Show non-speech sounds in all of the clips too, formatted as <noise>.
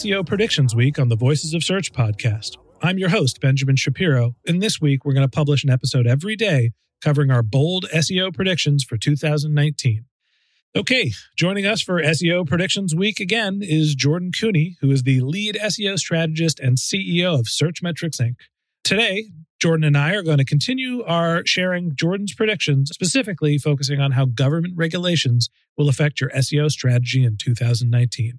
SEO Predictions Week on the Voices of Search podcast. I'm your host, Benjamin Shapiro, and this week we're going to publish an episode every day covering our bold SEO predictions for 2019. Okay, joining us for SEO Predictions Week again is Jordan Koene, who is the lead SEO strategist and CEO of Searchmetrics Inc. Today, Jordan and I are going to continue our sharing Jordan's predictions, specifically focusing on how government regulations will affect your SEO strategy in 2019.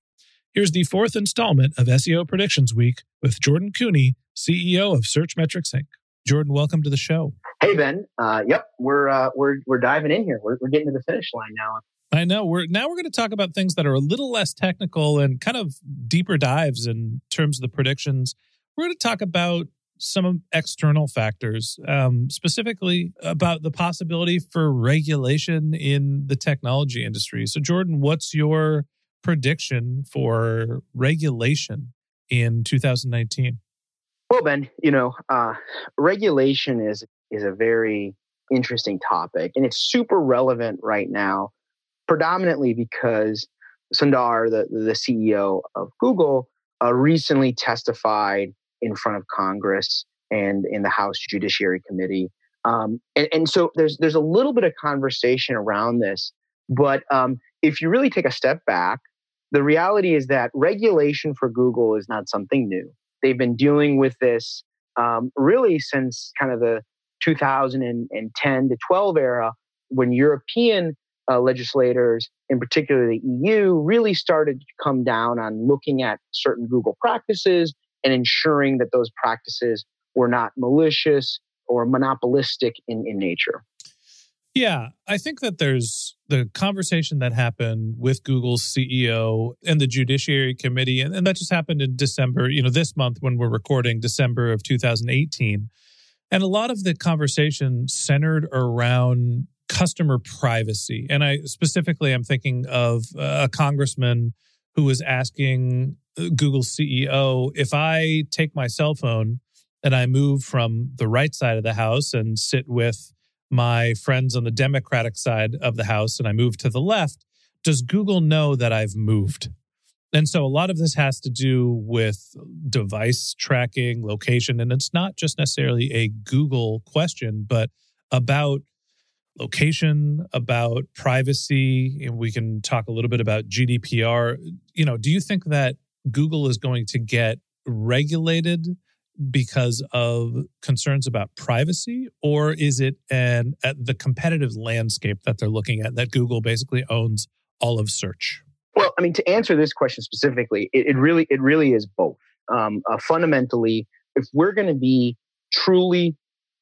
Here's the fourth installment of SEO Predictions Week with Jordan Koene, CEO of Searchmetrics Inc. Jordan, welcome to the show. Hey Ben, uh, yep, we're uh, we're we're diving in here. We're we're getting to the finish line now. I know we're now we're going to talk about things that are a little less technical and kind of deeper dives in terms of the predictions. We're going to talk about some external factors, um, specifically about the possibility for regulation in the technology industry. So, Jordan, what's your prediction for regulation in 2019? Well, Ben, you know, uh, regulation is is a very interesting topic, and it's super relevant right now, predominantly because Sundar, the the CEO of Google, uh, recently testified in front of Congress and in the House Judiciary Committee, um, and, and so there's there's a little bit of conversation around this, but um, if you really take a step back, the reality is that regulation for Google is not something new. They've been dealing with this um, really since kind of the 2010 to 12 era when European uh, legislators, in particular the EU, really started to come down on looking at certain Google practices and ensuring that those practices were not malicious or monopolistic in, in nature. Yeah, I think that there's the conversation that happened with Google's CEO and the Judiciary Committee, and, and that just happened in December, you know, this month when we're recording, December of 2018. And a lot of the conversation centered around customer privacy. And I specifically, I'm thinking of a congressman who was asking uh, Google's CEO if I take my cell phone and I move from the right side of the house and sit with my friends on the Democratic side of the house and I move to the left, does Google know that I've moved? And so a lot of this has to do with device tracking, location, and it's not just necessarily a Google question, but about location, about privacy. And we can talk a little bit about GDPR. You know, do you think that Google is going to get regulated because of concerns about privacy, or is it an at the competitive landscape that they're looking at that Google basically owns all of search? Well, I mean, to answer this question specifically, it, it really it really is both. Um, uh, fundamentally, if we're going to be truly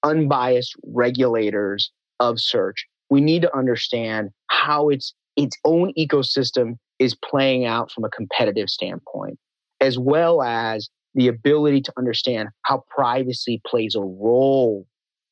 unbiased regulators of search, we need to understand how its its own ecosystem is playing out from a competitive standpoint, as well as the ability to understand how privacy plays a role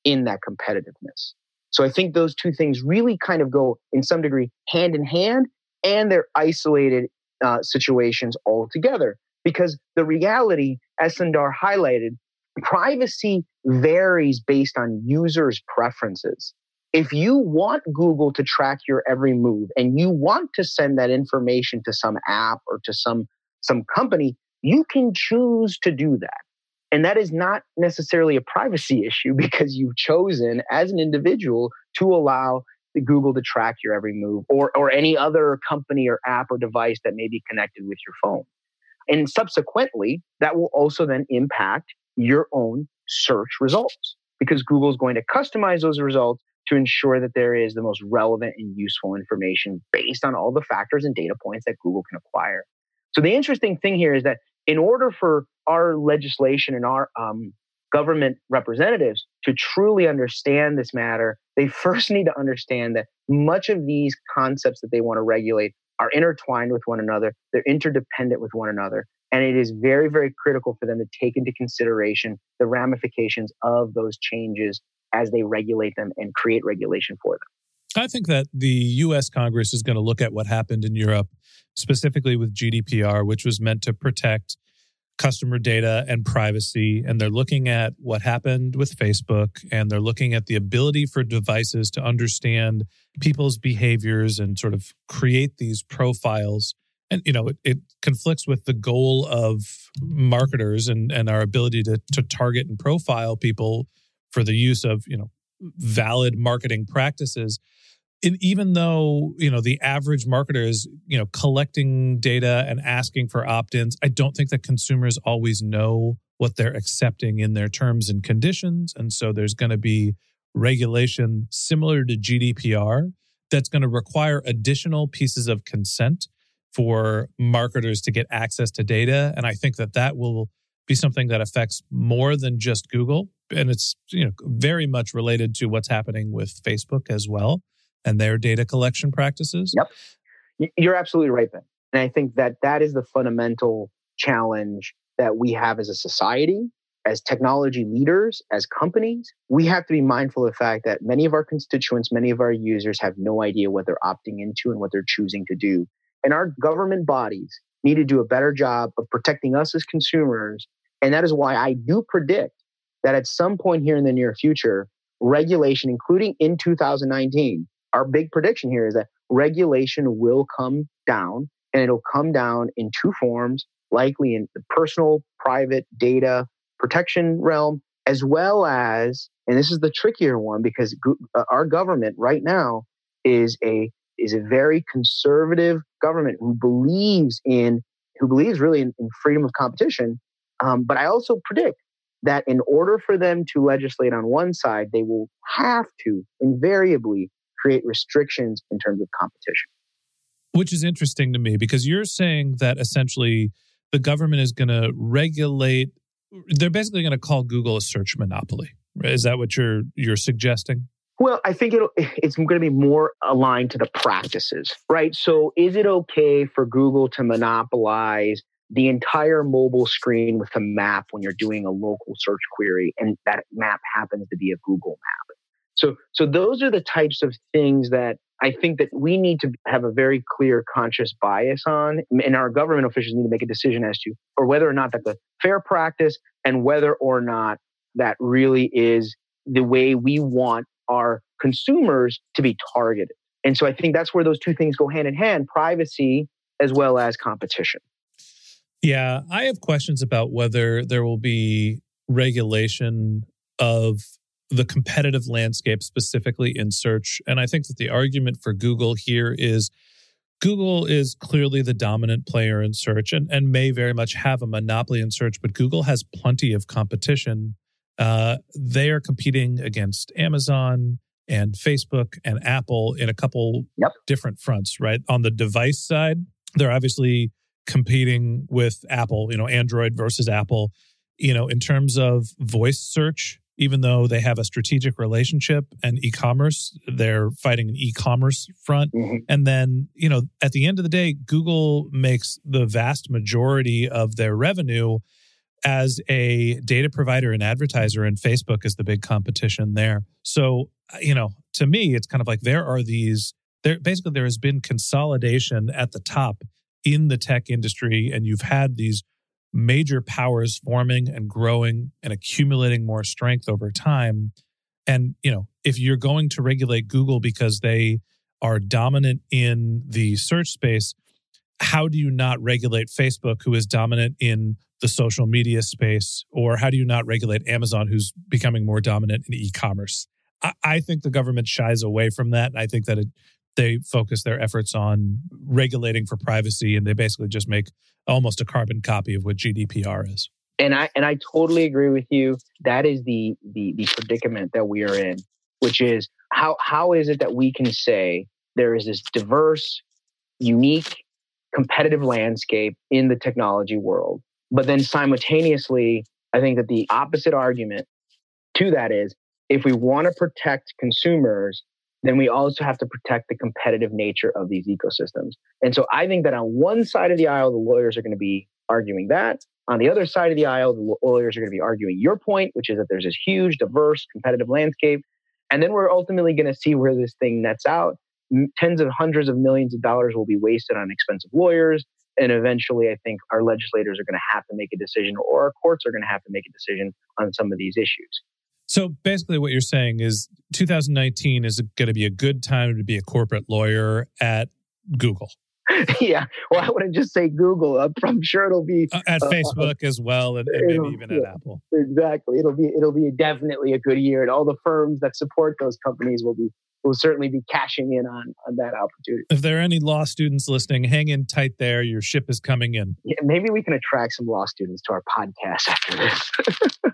in that competitiveness. So I think those two things really kind of go in some degree hand in hand, and they're isolated uh, situations altogether. Because the reality, as Sundar highlighted, privacy varies based on users' preferences. If you want Google to track your every move and you want to send that information to some app or to some, some company, you can choose to do that. And that is not necessarily a privacy <laughs> issue because you've chosen as an individual to allow Google to track your every move or, or any other company or app or device that may be connected with your phone. And subsequently, that will also then impact your own search results because Google is going to customize those results to ensure that there is the most relevant and useful information based on all the factors and data points that Google can acquire. So the interesting thing here is that in order for our legislation and our um, government representatives to truly understand this matter, they <laughs> first need to understand that much of these concepts that they want to regulate are intertwined with one another, they're interdependent with one another. And it is very, very critical for them to take into consideration the ramifications of those changes as they regulate them and create regulation for them. I think that the US Congress is going to look at what happened in Europe, specifically with GDPR, which was meant to protect customer data and privacy. And they're looking at what happened with Facebook and they're looking at the ability for devices to understand people's behaviors and sort of create these profiles. And, you know, it, it conflicts with the goal of marketers and, and our ability to, to target and profile people for the use of, you know, valid marketing practices and even though you know the average marketer is you know collecting data and asking for opt-ins i don't think that consumers always know what they're accepting in their terms and conditions. And so there's going to be regulation similar to gdpr that's going to require additional pieces of consent for marketers to get access to data. And i think that that will be something that affects more than just google. And it's you know very much related to what's happening with facebook as well and their data collection practices? Yep. You're absolutely right, Ben. And I think that that is the fundamental challenge that we have as a society, as technology leaders, as companies. We have to be mindful of the fact that many of our constituents, many of our users have no idea what they're opting into and what they're choosing to do. And our government bodies need to do a better job of protecting us as consumers. And that is why I do predict that at some point here in the near future, regulation, including in 2019, our big prediction here is that regulation will come down and it'll come down in two forms, likely in the personal, private data protection realm, as well as, and this is the trickier one because uh, our government right now is a is a very conservative government who believes in who believes really in, in freedom of competition. Um, but I also predict that in order for them to legislate on one side, they will have to invariably create restrictions in terms of competition. Which is interesting to me because you're saying that essentially the government is going to regulate they're basically going to call Google a search monopoly. Is that what you're you're suggesting? Well, I think <laughs> it's going to be more aligned to the practices, right? So, is it okay for Google to monopolize the entire mobile screen with a map when you're doing a local search query and that map happens to be a Google map? So, so those are the types of things that I think that we need to have a very clear conscious bias on, and our government officials need to make a decision as to, or whether or not that's a fair practice, and whether or not that really is the way we want our consumers to be targeted. And so I think that's where those two things go hand in hand: privacy as well as competition. Yeah, I have questions about whether there will be regulation of the competitive landscape specifically in search. And I think that the argument for Google here is Google is clearly the dominant player in search and, and may very much have a monopoly in search, but Google has plenty of competition. Uh, they are competing against Amazon and Facebook and Apple in a couple Yep. different fronts, right? On the device side, they're obviously competing with Apple, you know, Android versus Apple. You know, in terms of voice search, even though they have a strategic relationship and e-commerce, they're fighting an e-commerce front. Mhm. And then, you know, at the end of the day, Google makes the vast majority of their revenue as a data provider and advertiser, and Facebook is the big competition there. So, you know, to me, it's kind of like there are these, there basically there has been consolidation at the top in the tech industry, and you've had these major powers forming and growing and accumulating more strength over time. And, you know, if you're going to regulate Google because they are dominant in the search space, how do you not regulate Facebook, who is dominant in the social media space? Or how do you not regulate Amazon, who's becoming more dominant in e commerce? I, I think the government shies away from that. I think that it, they focus their efforts on regulating for privacy and they basically just make almost a carbon copy of what GDPR is. and I and I totally agree with you. That is the the the predicament that we are in, which is how how is it that we can say there is this diverse, unique, competitive landscape in the technology world, but then simultaneously, I think that the opposite argument to that is if we want to protect consumers, then we also have to protect the competitive nature of these ecosystems. And so I think that on one side of the aisle, the lawyers are going to be arguing that. On the other side of the aisle, the lawyers are going to be arguing your point, which is that there's this huge, diverse, competitive landscape. And then we're ultimately going to see where this thing nets out. Tens of hundreds of millions of dollars will be wasted on expensive lawyers. And eventually, I think our legislators are going to have to make a decision, or our courts are going to have to make a decision on some of these issues. So basically, what you're saying is 2019 is going to be a good time to be a corporate lawyer at Google, <laughs> yeah. Well, I wouldn't just say Google. I'm, I'm sure it'll be uh, at Uh, Facebook as well, and, and maybe even at. Apple. exactly. It'll be it'll be definitely a good year, and all the firms that support those companies will be will certainly be cashing in on on that opportunity. If there are any law students listening, hang in tight there. Your ship is coming in. Yeah, maybe we can attract some law students to our podcast after this. <laughs>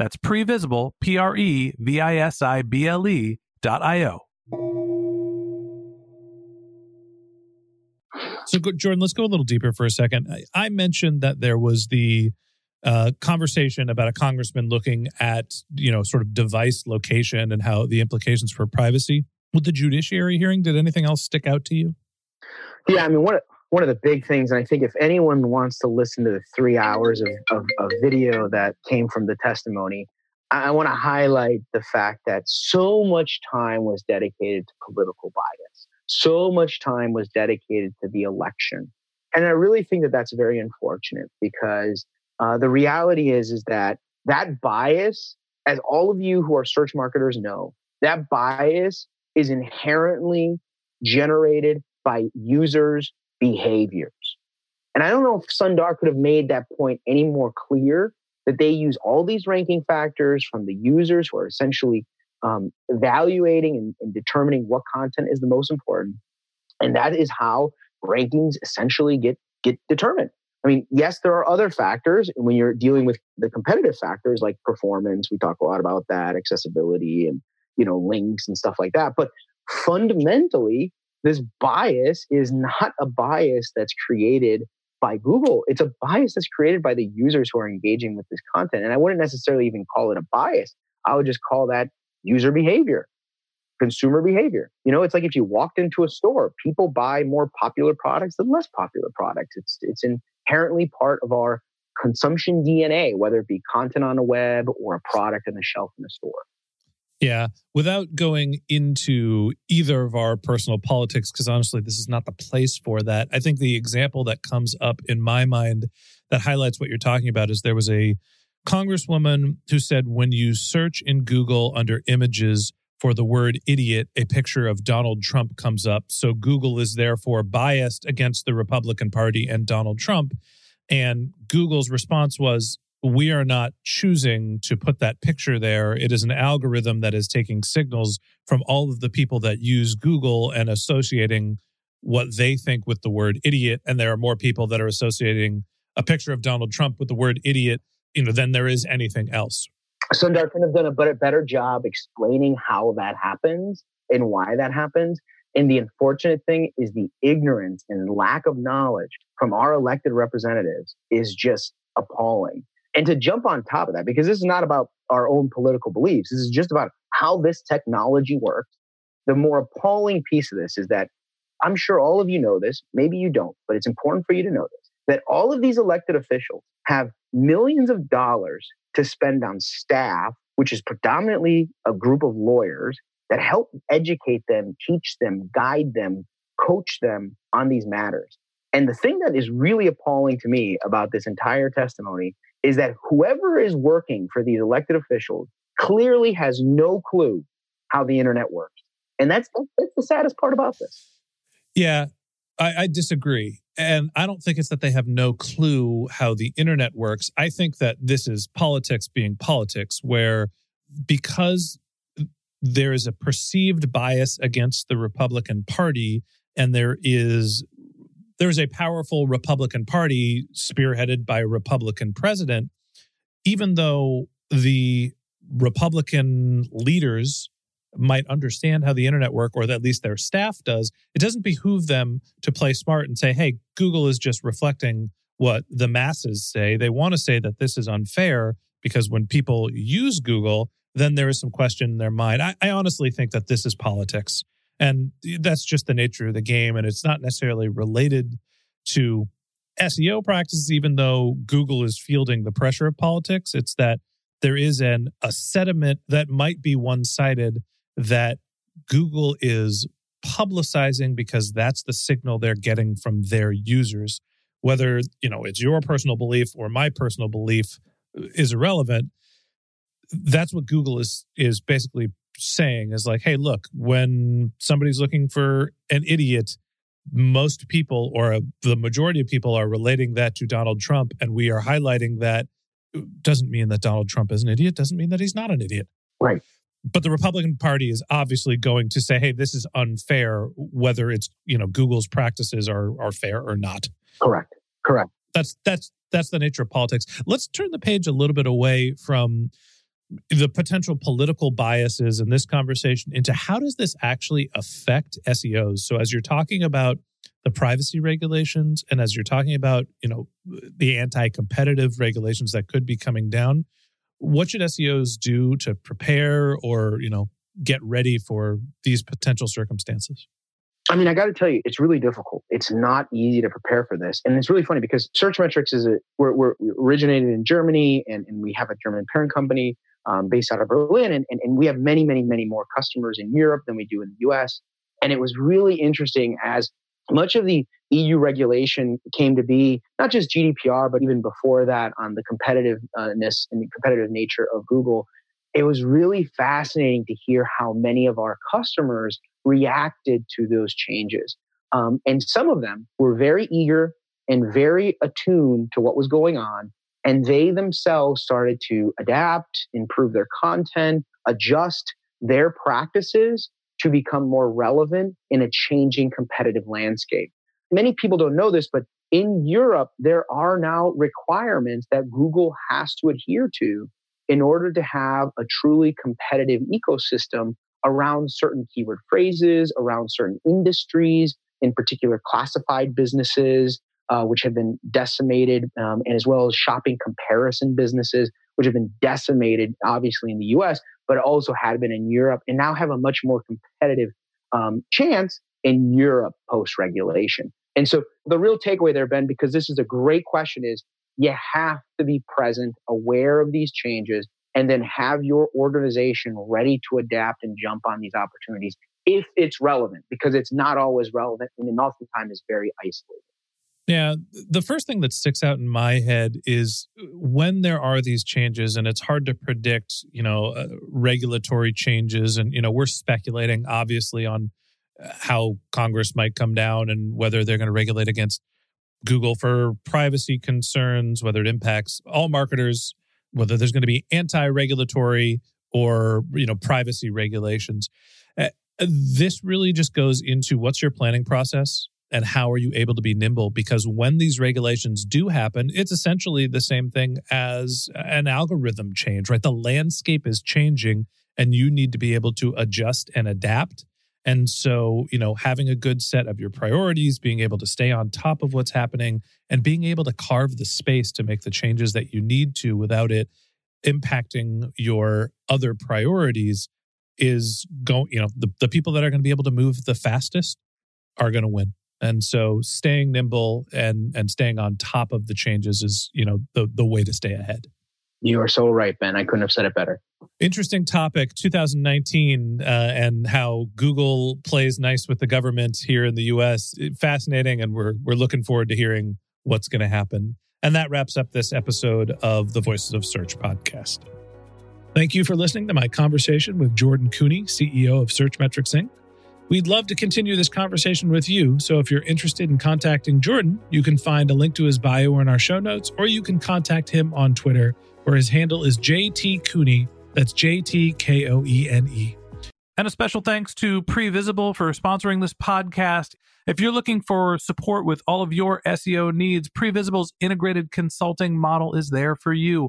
That's previsible, P R E V I S I B L E dot I O. So, Jordan, let's go a little deeper for a second. I, I mentioned that there was the uh, conversation about a congressman looking at, you know, sort of device location and how the implications for privacy. With the judiciary hearing, did anything else stick out to you? Yeah, I mean, one of, one of the big things, and I think if anyone wants to listen to the three hours of, of, of video that came from the testimony, I, I want to highlight the fact that so much time was dedicated to political bias. So much time was dedicated to the election. And I really think that that's very unfortunate because uh, the reality is, is that that bias, as all of you who are search marketers know, that bias is inherently generated by users' behaviors. And I don't know if Sundar could have made that point any more clear that they use all these ranking factors from the users who are essentially um, evaluating and, and determining what content is the most important. And that is how rankings essentially get get determined. I mean, yes, there are other factors when you're dealing with the competitive factors like performance. We talk a lot about that, accessibility, and you know links and stuff like that. But fundamentally, this bias is not a bias that's created by Google. It's a bias that's created by the users who are engaging with this content. And I wouldn't necessarily even call it a bias. I would just call that user behavior, consumer behavior. You know, it's like if you walked into a store, people buy more popular products than less popular products. It's it's inherently part of our consumption DNA, whether it be content on the web or a product on the shelf in the store. Yeah, without going into either of our personal politics, because honestly, this is not the place for that. I think the example that comes up in my mind that highlights what you're talking about is there was a congresswoman who said when you search in Google under images for the word idiot, a picture of Donald Trump comes up. So Google is therefore biased against the Republican Party and Donald Trump. And Google's response was, we are not choosing to put that picture there. It is an algorithm that is taking signals from all of the people that use Google and associating what they think with the word idiot. And there are more people that are associating a picture of Donald Trump with the word idiot you know than there is anything else. Sundar could have done a better, better job explaining how that happens and why that happens. And the unfortunate thing is the ignorance and lack of knowledge from our elected representatives is just appalling. And to jump on top of that, because this is not about our own political beliefs, this is just about how this technology works. The more appalling piece of this is that I'm sure all of you know this, maybe you don't, but it's important for you to know this that all of these elected officials have millions of dollars to spend on staff, which is predominantly a group of lawyers that help educate them, teach them, guide them, coach them on these matters. And the thing that is really appalling to me about this entire testimony is that whoever is working for these elected officials clearly has no clue how the internet works. And that's, that's the saddest part about this. Yeah, I, I disagree. And I don't think it's that they have no clue how the internet works. I think that this is politics being politics, where because there is a perceived bias against the Republican Party, and there is there's a powerful Republican Party spearheaded by a Republican president, even though the Republican leaders might understand how the internet work or at least their staff does it doesn't behoove them to play smart and say hey google is just reflecting what the masses say. They want to say that this is unfair because when people use google then there is some question in their mind. I, I honestly think that this is politics and that's just the nature of the game and it's not necessarily related to seo practices even though google is fielding the pressure of politics it's that there is an a sentiment that might be one-sided that Google is publicizing because that's the signal they're getting from their users. Whether, you know, it's your personal belief or my personal belief uh, is irrelevant. That's what Google is is basically saying is like, hey, look, when somebody's looking for an idiot, most people or a, the majority of people are relating that to Donald Trump, and we are highlighting that doesn't mean that Donald Trump is an idiot, doesn't mean that he's not an idiot. Right but the Republican Party is obviously going to say, "Hey, this is unfair," whether it's you know Google's practices are are fair or not. Correct. Correct. That's that's that's the nature of politics. Let's turn the page a little bit away from the potential political biases in this conversation into how does this actually affect SEOs? So as you're talking about the privacy regulations and as you're talking about, you know, the anti-competitive regulations that could be coming down, what should SEOs do to prepare or, you know, get ready for these potential circumstances? I mean, I got to tell you, it's really difficult. It's not easy to prepare for this. And it's really funny because Searchmetrics is a, we're, we're originated in Germany and, and we have a German parent company um, based out of Berlin. And, and, and we have many, many, many more customers in Europe than we do in the US. And it was really interesting as much of the EU regulation came to be, not just GDPR, but even before that on the competitiveness and the competitive nature of Google. It was really fascinating to hear how many of our customers reacted to those changes. Um, and some of them were very eager and very attuned to what was going on. And they themselves started to adapt, improve their content, adjust their practices to become more relevant in a changing competitive landscape. Many people don't know this, but in Europe, there are now requirements that Google has to adhere to in order to have a truly competitive ecosystem around certain keyword phrases, around certain industries, in particular classified businesses, uh, which have been decimated, um, and as well as shopping comparison businesses, which have been decimated, obviously, in the US, but also had been in Europe and now have a much more competitive um, chance in Europe post regulation. And so the real takeaway there, Ben, because this is a great question, is you have to be present, aware of these changes, and then have your organization ready to adapt and jump on these opportunities if it's relevant, because it's not always relevant and oftentimes is very isolated. Yeah, the first thing that sticks out in my head is when there are these changes, and it's hard to predict, you know, uh, regulatory changes, and you know, we're speculating obviously on uh, how Congress might come down and whether they're going to regulate against Google for privacy concerns, whether it impacts all marketers, whether there's going to be anti-regulatory or you know privacy regulations. Uh, this really just goes into what's your planning process and how are you able to be nimble? Because when these regulations do happen it's essentially the same thing as an algorithm change right? The landscape is changing and you need to be able to adjust and adapt. And so, you know, having a good set of your priorities, being able to stay on top of what's happening, and being able to carve the space to make the changes that you need to without it impacting your other priorities is going, you know, the, the people that are going to be able to move the fastest are going to win. And so staying nimble and and staying on top of the changes is, you know, the the way to stay ahead. You are so right, Ben. I couldn't have said it better. Interesting topic 2019 uh, and how Google plays nice with the government here in the US. Fascinating. And we're, we're looking forward to hearing what's going to happen. And that wraps up this episode of the Voices of Search podcast. Thank you for listening to my conversation with Jordan Koene, CEO of Searchmetrics Inc. We'd love to continue this conversation with you. So if you're interested in contacting Jordan, you can find a link to his bio in our show notes, or you can contact him on Twitter where his handle is JT Koene. That's J T K O E N E. And a special thanks to Previsible for sponsoring this podcast. If you're looking for support with all of your SEO needs, Previsible's integrated consulting model is there for you.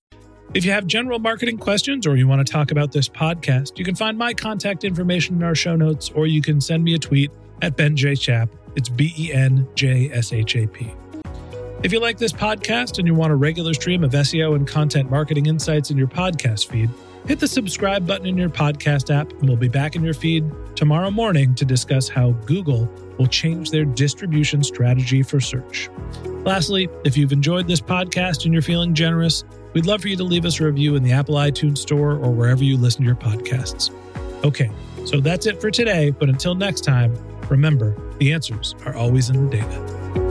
If you have general marketing questions or you want to talk about this podcast, you can find my contact information in our show notes or you can send me a tweet at Ben J. Shap. It's B E N J S H A P. If you like this podcast and you want a regular stream of SEO and content marketing insights in your podcast feed, hit the subscribe button in your podcast app, and we'll be back in your feed tomorrow morning to discuss how Google will change their distribution strategy for search. Lastly, if you've enjoyed this podcast and you're feeling generous, we'd love for you to leave us a review in the Apple iTunes Store or wherever you listen to your podcasts. Okay, so that's it for today, but until next time, remember the answers are always in the data.